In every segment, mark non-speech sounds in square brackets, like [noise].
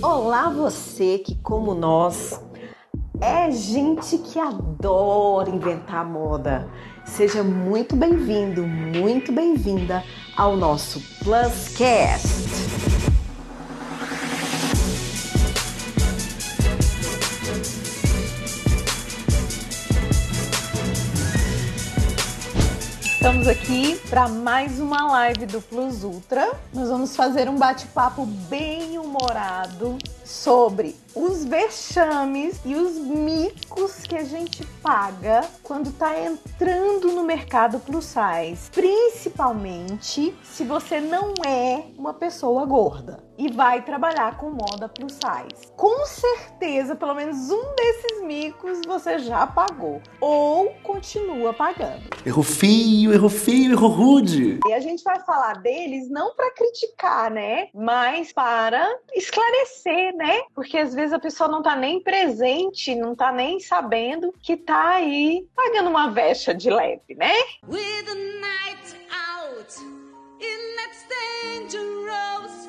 Olá, você que, como nós, é gente que adora inventar moda. Seja muito bem-vindo, muito bem-vinda ao nosso Pluscast. Estamos aqui para mais uma live do Plus Ultra. Nós vamos fazer um bate-papo bem humorado sobre os vexames e os micos que a gente paga quando está entrando no mercado plus size, principalmente se você não é uma pessoa gorda e vai trabalhar com moda plus size. Com certeza, pelo menos um desses micos você já pagou ou continua pagando. Erro feio, erro feio, erro rude. E a gente vai falar deles não para criticar, né? Mas para esclarecer, né? Porque às vezes a pessoa não tá nem presente, não tá nem sabendo que tá aí pagando uma vexa de leve, né? With the night out, dangerous.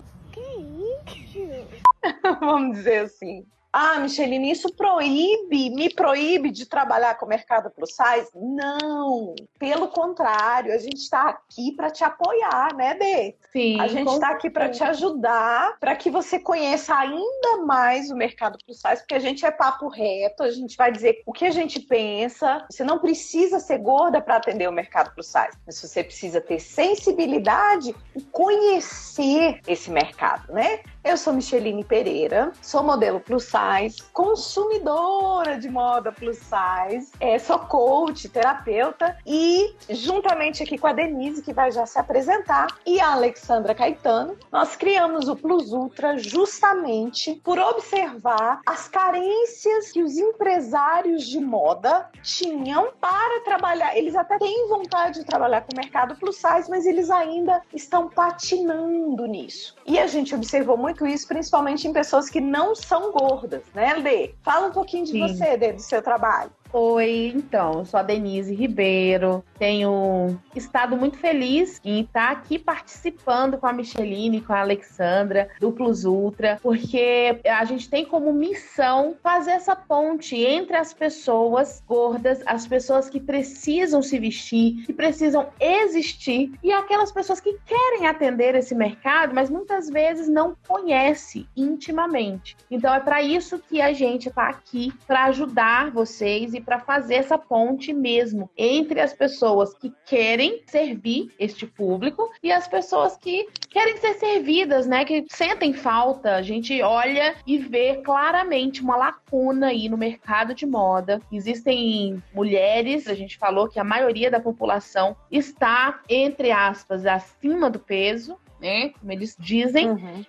[laughs] Vamos dizer assim. Ah, Micheline, isso proíbe, me proíbe de trabalhar com o mercado plus size? Não, pelo contrário, a gente está aqui para te apoiar, né, Bê? Sim. A gente está aqui para te ajudar, para que você conheça ainda mais o mercado plus size, porque a gente é papo reto, a gente vai dizer o que a gente pensa. Você não precisa ser gorda para atender o mercado plus size, mas você precisa ter sensibilidade e conhecer esse mercado, né? Eu sou Micheline Pereira, sou modelo plus size, consumidora de moda plus size, é, sou coach, terapeuta e juntamente aqui com a Denise, que vai já se apresentar, e a Alexandra Caetano, nós criamos o Plus Ultra justamente por observar as carências que os empresários de moda tinham para trabalhar. Eles até têm vontade de trabalhar com o mercado plus size, mas eles ainda estão patinando nisso. E a gente observou muito muito isso, principalmente em pessoas que não são gordas, né, Lê? Fala um pouquinho de Sim. você, Lê, do seu trabalho. Oi, então, sou a Denise Ribeiro, tenho estado muito feliz em estar aqui participando com a Micheline, com a Alexandra, do Plus Ultra, porque a gente tem como missão fazer essa ponte entre as pessoas gordas, as pessoas que precisam se vestir, que precisam existir, e aquelas pessoas que querem atender esse mercado, mas muitas vezes não conhece intimamente. Então é para isso que a gente está aqui, para ajudar vocês para fazer essa ponte mesmo entre as pessoas que querem servir este público e as pessoas que querem ser servidas, né? Que sentem falta. A gente olha e vê claramente uma lacuna aí no mercado de moda. Existem mulheres, a gente falou que a maioria da população está, entre aspas, acima do peso, né? Como eles dizem. Uhum.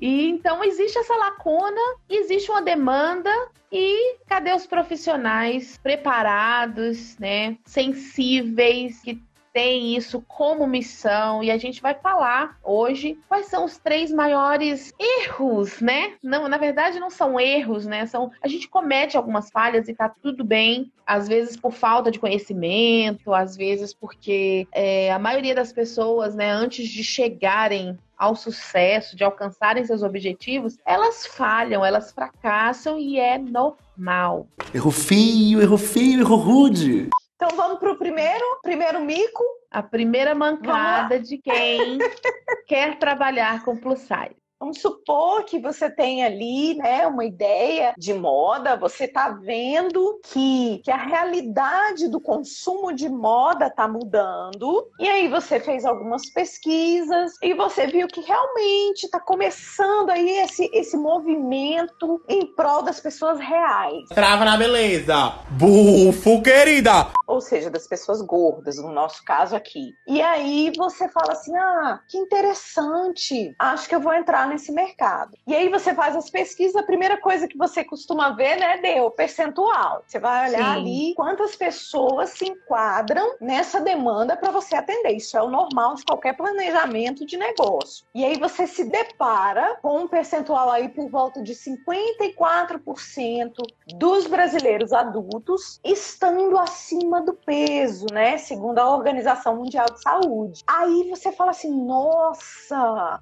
E então existe essa lacuna, existe uma demanda e cadê os profissionais preparados, né? Sensíveis que tem isso como missão e a gente vai falar hoje quais são os três maiores erros, né? Não, na verdade não são erros, né? São a gente comete algumas falhas e tá tudo bem, às vezes por falta de conhecimento, às vezes porque é, a maioria das pessoas, né, antes de chegarem ao sucesso, de alcançarem seus objetivos, elas falham, elas fracassam e é normal. Erro feio, erro feio, erro rude. Então vamos para o primeiro, primeiro mico. A primeira mancada de quem [laughs] quer trabalhar com plus size. Vamos supor que você tem ali, né, uma ideia de moda, você está vendo que, que a realidade do consumo de moda está mudando, e aí você fez algumas pesquisas e você viu que realmente está começando aí esse, esse movimento em prol das pessoas reais. Trava na beleza! Bufo, querida! Ou seja, das pessoas gordas, no nosso caso aqui. E aí você fala assim: ah, que interessante, acho que eu vou entrar nesse mercado. E aí você faz as pesquisas, a primeira coisa que você costuma ver, né, deu percentual. Você vai olhar Sim. ali quantas pessoas se enquadram nessa demanda para você atender. Isso é o normal de qualquer planejamento de negócio. E aí você se depara com um percentual aí por volta de 54% dos brasileiros adultos estando acima do peso, né, segundo a Organização Mundial de Saúde. Aí você fala assim: "Nossa,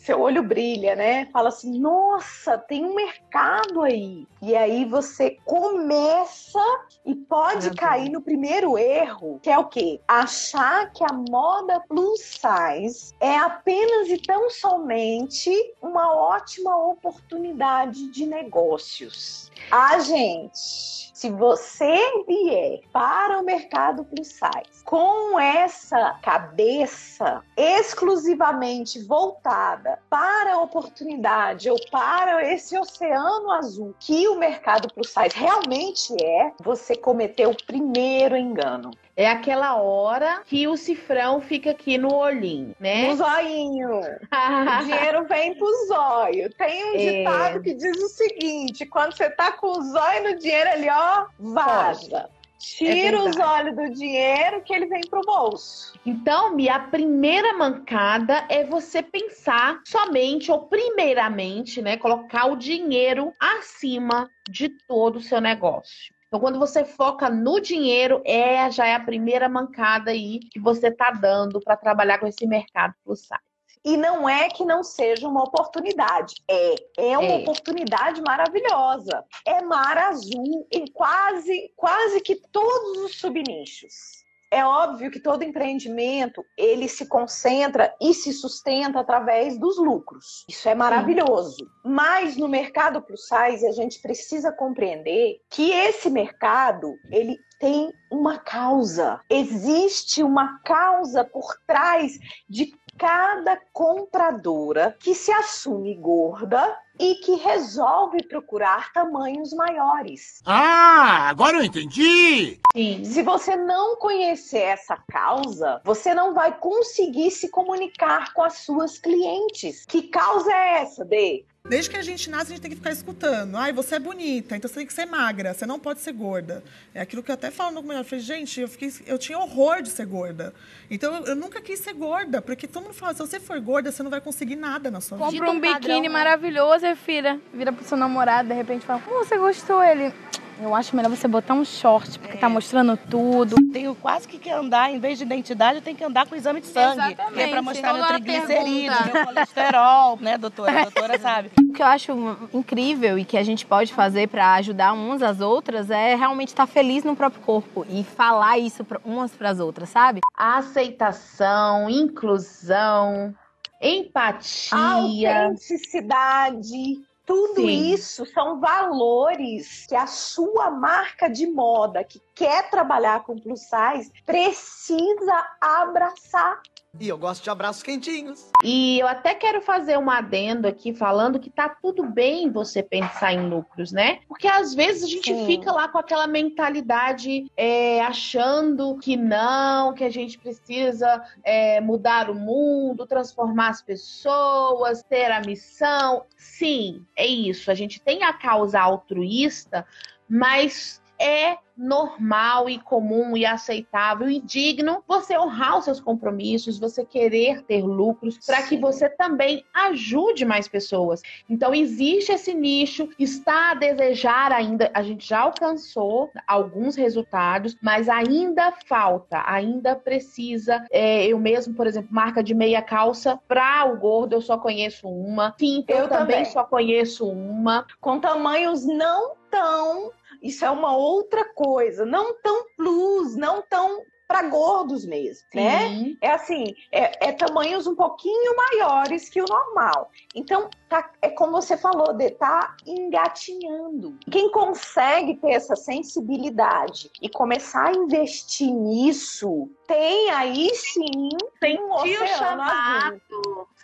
seu olho brilha, né? Fala assim: nossa, tem um mercado aí. E aí você começa e pode Meu cair no primeiro erro, que é o quê? Achar que a moda plus size é apenas e tão somente uma ótima oportunidade de negócios. Ah, gente se você vier para o mercado plus size com essa cabeça exclusivamente voltada para a oportunidade ou para esse oceano azul que o mercado plus size realmente é, você cometeu o primeiro engano. É aquela hora que o cifrão fica aqui no olhinho, né? No zoinho. [laughs] o dinheiro vem pro zóio. Tem um é. ditado que diz o seguinte: quando você tá com o zóio no dinheiro ali, ó, vaza. Tira é os olhos do dinheiro que ele vem pro bolso. Então, minha primeira mancada é você pensar somente ou primeiramente, né, colocar o dinheiro acima de todo o seu negócio. Então, quando você foca no dinheiro, é já é a primeira mancada aí que você está dando para trabalhar com esse mercado plus size. E não é que não seja uma oportunidade, é, é uma é. oportunidade maravilhosa. É mar azul em quase, quase que todos os subnichos é óbvio que todo empreendimento ele se concentra e se sustenta através dos lucros. Isso é maravilhoso. Sim. Mas no mercado plus size a gente precisa compreender que esse mercado ele tem uma causa. Existe uma causa por trás de cada compradora que se assume gorda e que resolve procurar tamanhos maiores. Ah, agora eu entendi! Sim. Se você não conhecer essa causa, você não vai conseguir se comunicar com as suas clientes. Que causa é essa, Dê? Desde que a gente nasce, a gente tem que ficar escutando. Ai, você é bonita, então você tem que ser magra, você não pode ser gorda. É aquilo que eu até falo no melhor. Eu falei, gente, eu, fiquei, eu tinha horror de ser gorda. Então eu, eu, nunca quis ser gorda, porque todo mundo fala, se você for gorda, você não vai conseguir nada na sua vida. Compra um biquíni maravilhoso, e filha, vira pro seu namorado, de repente fala, como você gostou? Ele, eu acho melhor você botar um short, porque tá é. tá mostrando tudo. Tenho quase que andar, em vez de identidade, eu tenho que andar com exame de sangue. Exatamente. Que é pra mostrar meu triglicerídeo, meu colesterol, né, doutora? A doutora [laughs] sabe. O que eu acho incrível e que a gente pode fazer para ajudar umas às outras é realmente estar tá feliz no próprio corpo e falar isso umas para as outras, sabe? Aceitação, inclusão, empatia, autenticidade, tudo Sim. isso são valores que a sua marca de moda, que quer trabalhar com plus size, precisa abraçar. E eu gosto de abraços quentinhos. E eu até quero fazer um adendo aqui falando que tá tudo bem você pensar em lucros, né? Porque às vezes a gente Sim. fica lá com aquela mentalidade é, achando que não, que a gente precisa é, mudar o mundo, transformar as pessoas, ter a missão. Sim, é isso. A gente tem a causa altruísta, mas é normal e comum e aceitável e digno você honrar os seus compromissos, você querer ter lucros para que você também ajude mais pessoas. Então existe esse nicho, está a desejar ainda, a gente já alcançou alguns resultados, mas ainda falta, ainda precisa. É, eu mesmo, por exemplo, marca de meia calça para o gordo eu só conheço uma. Sim, eu, eu também. também só conheço uma. Com tamanhos não tão isso é uma outra coisa, não tão plus, não tão para gordos mesmo, né? Sim. né? É assim, é, é, tamanhos um pouquinho maiores que o normal. Então, tá, é como você falou, de tá engatinhando. Quem consegue ter essa sensibilidade e começar a investir nisso, tem aí sim sentiu um o chamado,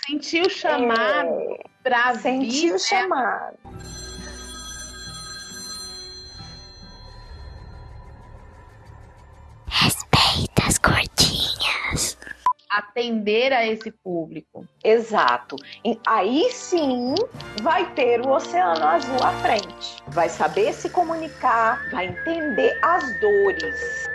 sentiu o chamado é, para sentir o chamado. Atender a esse público. Exato. E aí sim vai ter o Oceano Azul à frente. Vai saber se comunicar, vai entender as dores.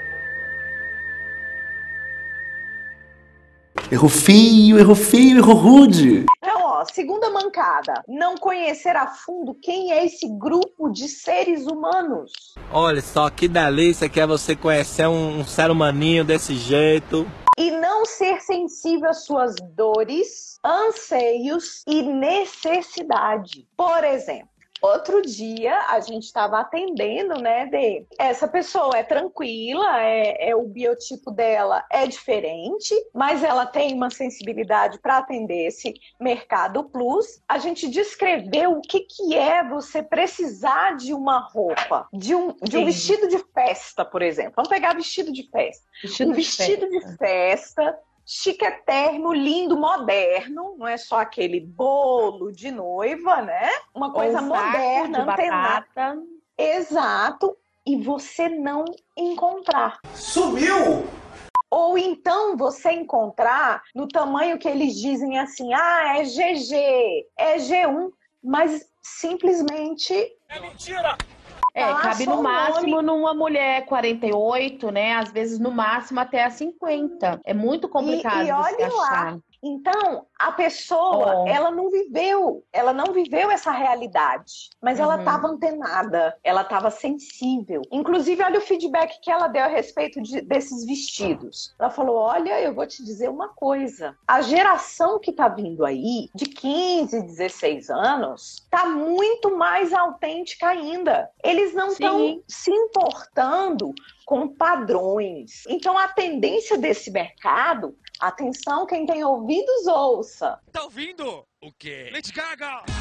Errou feio, errou feio, errou rude. Então, ó, segunda mancada. Não conhecer a fundo quem é esse grupo de seres humanos. Olha só que delícia que é você conhecer um, um ser humaninho desse jeito. E não ser sensível às suas dores, anseios e necessidade. Por exemplo, Outro dia a gente estava atendendo, né, de essa pessoa é tranquila, é, é, o biotipo dela é diferente, mas ela tem uma sensibilidade para atender esse mercado plus. A gente descreveu o que, que é você precisar de uma roupa, de um, de um vestido de festa, por exemplo. Vamos pegar vestido de festa. Vestido um de vestido festa. de festa chiqueterno, lindo, moderno, não é só aquele bolo de noiva, né? Uma coisa um moderna, antenada. Exato. E você não encontrar. Sumiu! Ou então você encontrar no tamanho que eles dizem assim: ah, é GG, é G1, mas simplesmente. É mentira! É, Passa cabe no máximo nome. numa mulher 48, né? Às vezes no máximo até a 50. É muito complicado. E, e olha lá, então, a pessoa, oh. ela não viveu, ela não viveu essa realidade, mas uhum. ela estava antenada, ela estava sensível. Inclusive, olha o feedback que ela deu a respeito de, desses vestidos. Ela falou: Olha, eu vou te dizer uma coisa. A geração que está vindo aí, de 15, 16 anos, está muito mais autêntica ainda. Eles não estão se importando com padrões. Então, a tendência desse mercado Atenção, quem tem ouvidos, ouça. Tá ouvindo? O quê? Lady Gaga!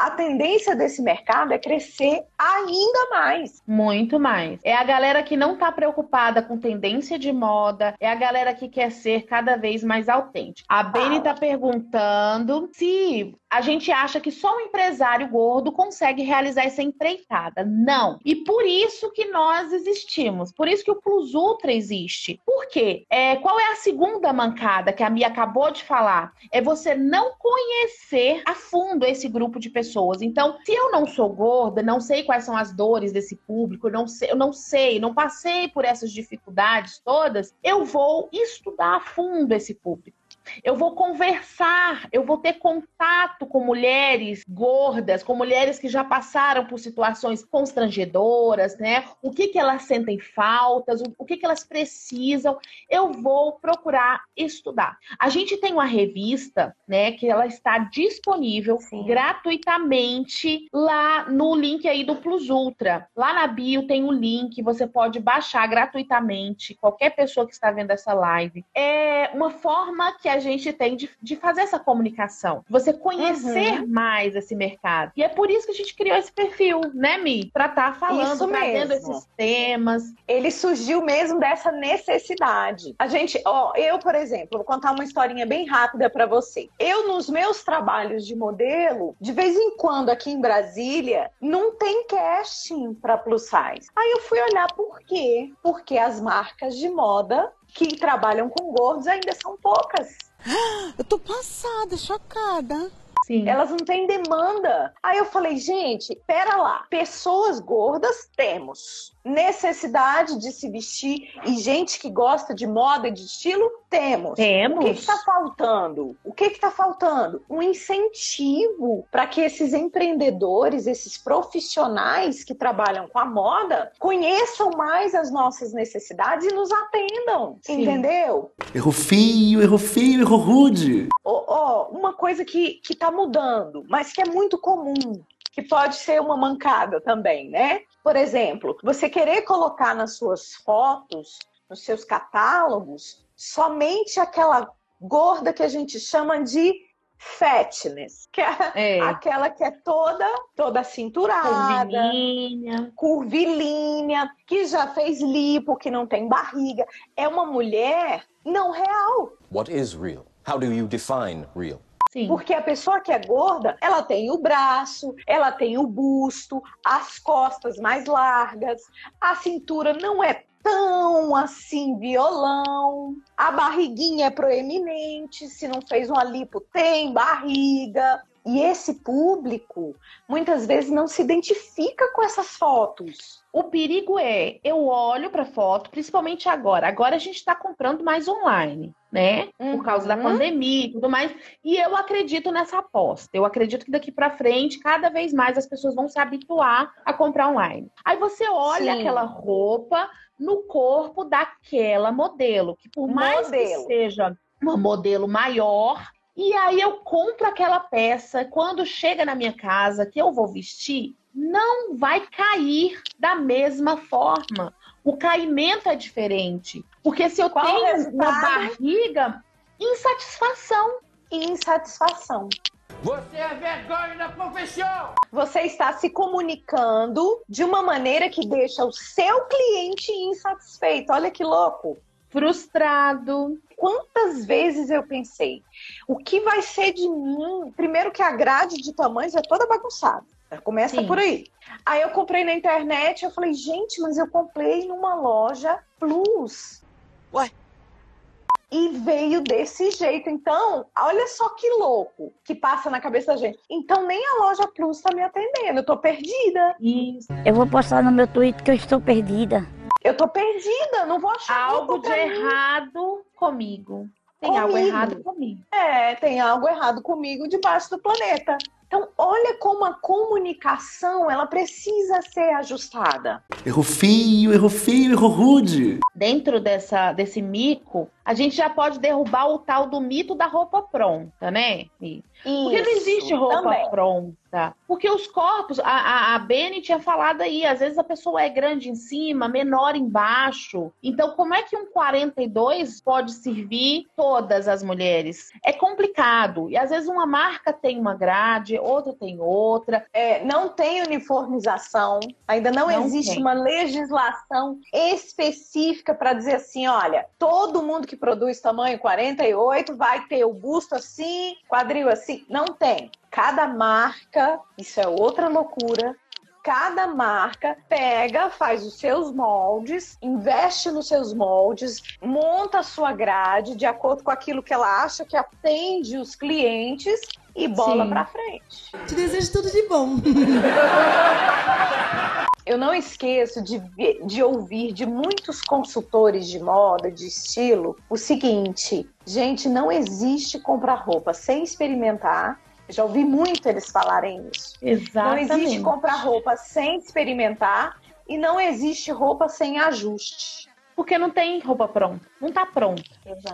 A tendência desse mercado é crescer ainda mais. Muito mais. É a galera que não está preocupada com tendência de moda, é a galera que quer ser cada vez mais autêntica. A Beni está perguntando se a gente acha que só um empresário gordo consegue realizar essa empreitada. Não. E por isso que nós existimos. Por isso que o Plus Ultra existe. Por quê? É, qual é a segunda mancada que a Mia acabou de falar? É você não conhecer a fundo esse grupo de pessoas. Então, se eu não sou gorda, não sei quais são as dores desse público, não sei, eu não sei, não passei por essas dificuldades todas, eu vou estudar a fundo esse público. Eu vou conversar, eu vou ter contato com mulheres gordas, com mulheres que já passaram por situações constrangedoras, né? O que, que elas sentem faltas, o, que, que elas precisam. Eu vou procurar estudar. A gente tem uma revista, né, que ela está disponível Sim. gratuitamente lá no link aí do Plus Ultra. Lá na bio tem um link, você pode baixar gratuitamente, qualquer pessoa que está vendo essa live. É uma forma que a gente tem de, de fazer essa comunicação, você conhecer uhum. mais esse mercado. E é por isso que a gente criou esse perfil, né, Mi? Pra estar tá falando, isso trazendo mesmo. esses temas. Ele surgiu mesmo dessa necessidade. A gente, ó, eu, por exemplo, vou contar uma historinha bem rápida para você. Eu, nos meus trabalhos de modelo, de vez em quando aqui em Brasília, não tem casting para plus size. Aí eu fui olhar por quê? Porque as marcas de moda que trabalham com gordos ainda são poucas. [gasps] Eu tô passada, chocada. Sim. Elas não têm demanda. Aí eu falei, gente, pera lá. Pessoas gordas temos necessidade de se vestir e gente que gosta de moda e de estilo, temos. Temos. O que está faltando? O que está faltando? Um incentivo para que esses empreendedores, esses profissionais que trabalham com a moda, conheçam mais as nossas necessidades e nos atendam. Sim. Entendeu? Erro feio, erro feio, erro rude. Oh, oh, uma coisa que está mudando, mas que é muito comum que pode ser uma mancada também, né? Por exemplo, você querer colocar nas suas fotos, nos seus catálogos, somente aquela gorda que a gente chama de fatness, que é, é, aquela que é toda toda cinturada, curvilínea. curvilínea, que já fez lipo, que não tem barriga, é uma mulher não real. What is real? How do you define real? Sim. Porque a pessoa que é gorda, ela tem o braço, ela tem o busto, as costas mais largas, a cintura não é tão assim violão, a barriguinha é proeminente, se não fez uma lipo tem barriga. E esse público muitas vezes não se identifica com essas fotos. O perigo é, eu olho para foto, principalmente agora. Agora a gente está comprando mais online, né? Uhum. Por causa da uhum. pandemia e tudo mais. E eu acredito nessa aposta. Eu acredito que daqui para frente, cada vez mais as pessoas vão se habituar a comprar online. Aí você olha Sim. aquela roupa, no corpo daquela modelo, que por mais Modelo. que seja uma modelo maior, e aí eu compro aquela peça, quando chega na minha casa que eu vou vestir, não vai cair da mesma forma. O caimento é diferente. Porque se eu Qual tenho resultado? uma barriga, insatisfação. Insatisfação. Você é vergonha da profissão! Você está se comunicando de uma maneira que deixa o seu cliente insatisfeito. Olha que louco. Frustrado. Quantas vezes eu pensei, o que vai ser de mim? Primeiro que a grade de tamanhos é toda bagunçada. Começa Sim. por aí. Aí eu comprei na internet, eu falei, gente, mas eu comprei numa loja Plus. Ué? E veio desse jeito. Então, olha só que louco que passa na cabeça da gente. Então, nem a loja Plus tá me atendendo. Eu tô perdida. Isso. Eu vou postar no meu Twitter que eu estou perdida. Eu tô perdida. Não vou achar Algo de mim. errado comigo. Tem algo Comigo. errado comigo. É, tem algo errado comigo debaixo do planeta. Então, olha como a comunicação ela precisa ser ajustada. Erro feio, erro feio, erro rude. Dentro dessa, desse mico, a gente já pode derrubar o tal do mito da roupa pronta, né? Mi? Porque não existe Isso, roupa também. pronta. Porque os corpos, a, a, a tinha falado aí, às vezes a pessoa é grande em cima, menor embaixo. Então, como é que um 42 pode servir todas as mulheres? É complicado. E às vezes uma marca tem uma grade, outra tem outra. É, não tem uniformização, ainda não, Não existe tem. uma legislação específica para dizer assim: olha, todo mundo que produz tamanho 48 vai ter o busto assim, quadril assim. Não tem. Cada marca, isso é outra loucura. Cada marca pega, faz os seus moldes, investe nos seus moldes, monta a sua grade de acordo com aquilo que ela acha que atende os clientes e bola para frente. Te desejo tudo de bom. [laughs] Eu não esqueço de, de ouvir de muitos consultores de moda, de estilo, o seguinte: gente, não existe comprar roupa sem experimentar. Já ouvi muito eles falarem isso. Não Exatamente. existe comprar roupa sem experimentar e não existe roupa sem ajuste. Porque não tem roupa pronta. Não tá pronta.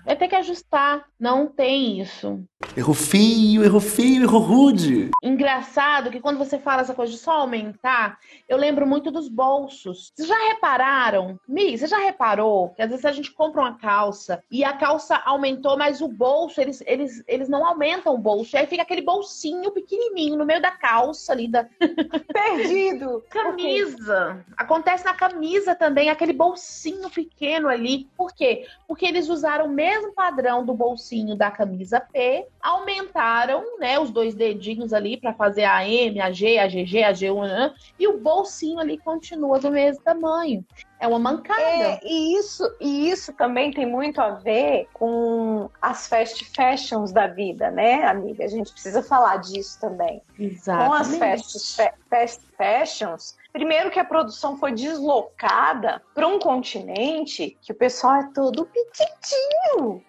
Vai ter que ajustar. Não tem isso. Erro feio, erro feio, erro rude. Engraçado que quando você fala essa coisa de só aumentar, eu lembro muito dos bolsos. Vocês já repararam? Mi, você já reparou que às vezes a gente compra uma calça e a calça aumentou, mas o bolso, eles, eles, eles não aumentam o bolso. E aí fica aquele bolsinho pequenininho no meio da calça ali da [laughs] Perdido! camisa. Acontece na camisa também, aquele bolsinho pequeno ali. Por quê? Porque eles usaram o mesmo padrão do bolsinho da camisa P, aumentaram, né, os dois dedinhos ali para fazer a M, a G, a GG, a G1, né, e o bolsinho ali continua do mesmo tamanho. É uma mancada. É, e isso, e isso também tem muito a ver com as fast fashions da vida, né, amiga? A gente precisa falar disso também. Com as Exatamente. fast, fa- fast fashions, primeiro que a produção foi deslocada para um continente que o pessoal é todo petitinho.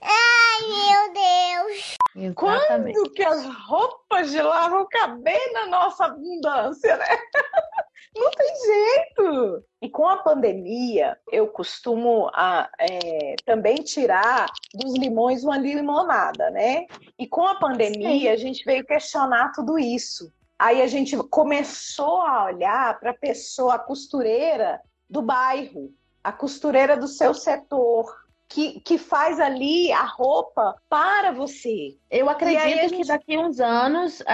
Ai, meu Deus. Exatamente. Quando que as roupas de lá vão caber na nossa abundância, né? [laughs] Não tem jeito. E com a pandemia, eu costumo ah, é, também tirar dos limões uma limonada, né? E com a pandemia, a gente veio questionar tudo isso. Aí a gente começou a olhar para a pessoa, a costureira do bairro, a costureira do seu setor, que, que faz ali a roupa para você. Eu acredito a que gente- daqui a uns anos é,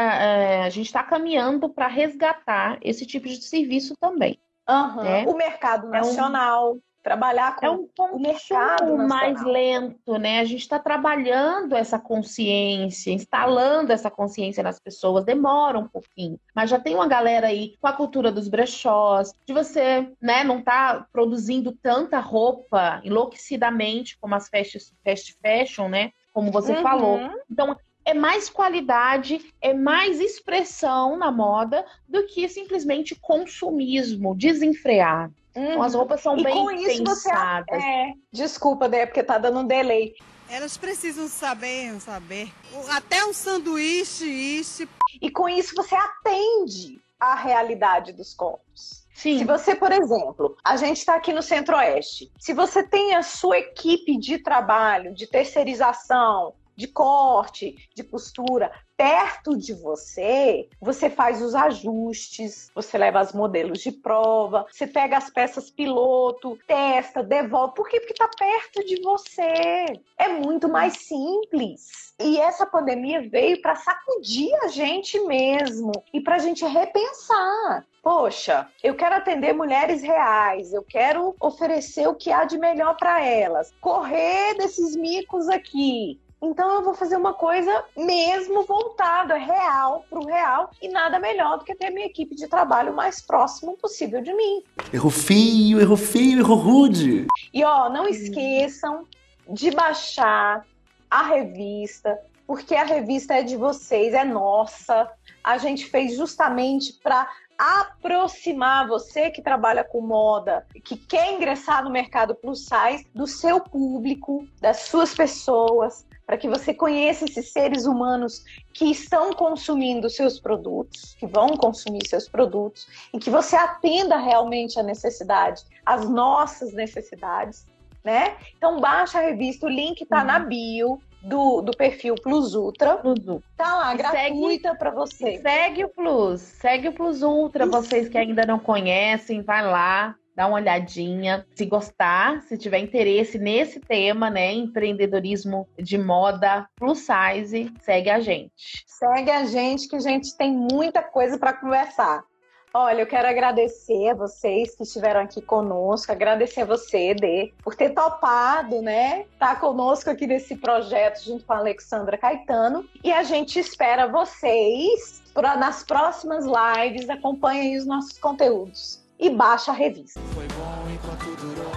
é, a gente está caminhando para resgatar esse tipo de serviço também. Aham. É. O mercado É um- nacional, trabalhar com É um o mercado mais lento, né? A gente está trabalhando essa consciência, instalando essa consciência nas pessoas, demora um pouquinho. Mas já tem uma galera aí com a cultura dos brechós, de você, né, não tá produzindo tanta roupa enlouquecidamente como as fast, fast fashion, né? Como você Uhum. falou. Então, é mais qualidade, é mais expressão na moda do que simplesmente consumismo desenfreado. Então, as roupas são E bem com isso você pensadas. é, desculpa, né, porque tá dando um delay. Elas precisam saber, saber. Até um sanduíche, isso. E com isso você atende. a realidade dos corpos. Sim. Se você, por exemplo, a gente está aqui no Centro-Oeste, se você tem a sua equipe de trabalho, de terceirização, de corte, de costura, perto de você, você faz os ajustes, você leva os modelos de prova, você pega as peças piloto, testa, devolve. Por quê? Porque está perto de você. É muito mais simples. E essa pandemia veio para sacudir a gente mesmo e para a gente repensar. Poxa, eu quero atender mulheres reais, eu quero oferecer o que há de melhor para elas, correr desses micos aqui, então eu vou fazer uma coisa mesmo voltada real para o real e nada melhor do que ter minha equipe de trabalho mais próximo possível de mim. Errou feio, errou feio, errou rude. E ó, não esqueçam de baixar a revista, porque a revista é de vocês, é nossa. A gente fez justamente para aproximar você que trabalha com moda, que quer ingressar no mercado plus size, do seu público, das suas pessoas, para que você conheça esses seres humanos que estão consumindo seus produtos, que vão consumir seus produtos, e que você atenda realmente a necessidade, as nossas necessidades, né? Então baixa a revista, o link está uhum. na bio do, do perfil Plus Ultra. Plus Ultra. Tá lá, e gratuita para você. Segue o Plus, segue o Plus Ultra, Isso. vocês que ainda não conhecem, vai lá, dá uma olhadinha. Se gostar, se tiver interesse nesse tema, né, empreendedorismo de moda plus size, segue a gente. Segue a gente que a gente tem muita coisa para conversar. Olha, eu quero agradecer a vocês que estiveram aqui conosco, agradecer a você, Dê, por ter topado, né? Tá conosco aqui nesse projeto junto com a Alexandra Caetano. E a gente espera vocês pra, nas próximas lives. Acompanhem os nossos conteúdos e baixa a revista. Foi bom enquanto durou,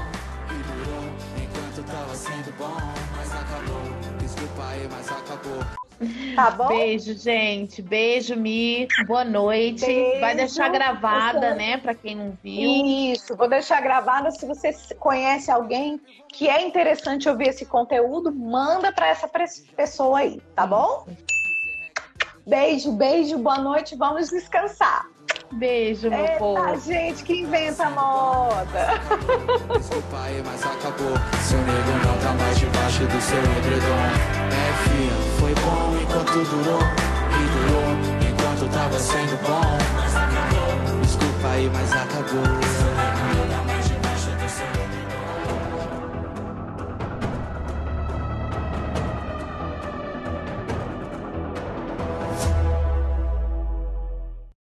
e durou enquanto tava sendo bom, mas acabou. Desculpa aí, mas acabou. Tá bom? Beijo, gente. Beijo, Mi. Boa noite. Beijo. Vai deixar gravada, né? Para quem não viu. Isso, vou deixar gravada. Se você conhece alguém que é interessante ouvir esse conteúdo, manda para essa pessoa aí, tá bom? Beijo, beijo, boa noite. Vamos descansar. Beijo, meu Eita, povo. gente que inventa moda. Desculpa aí, mas acabou. Seu nego não tá mais debaixo do seu edredom. É, filha, foi bom enquanto durou. E durou enquanto tava sendo bom. Mas acabou. Desculpa aí, mas acabou.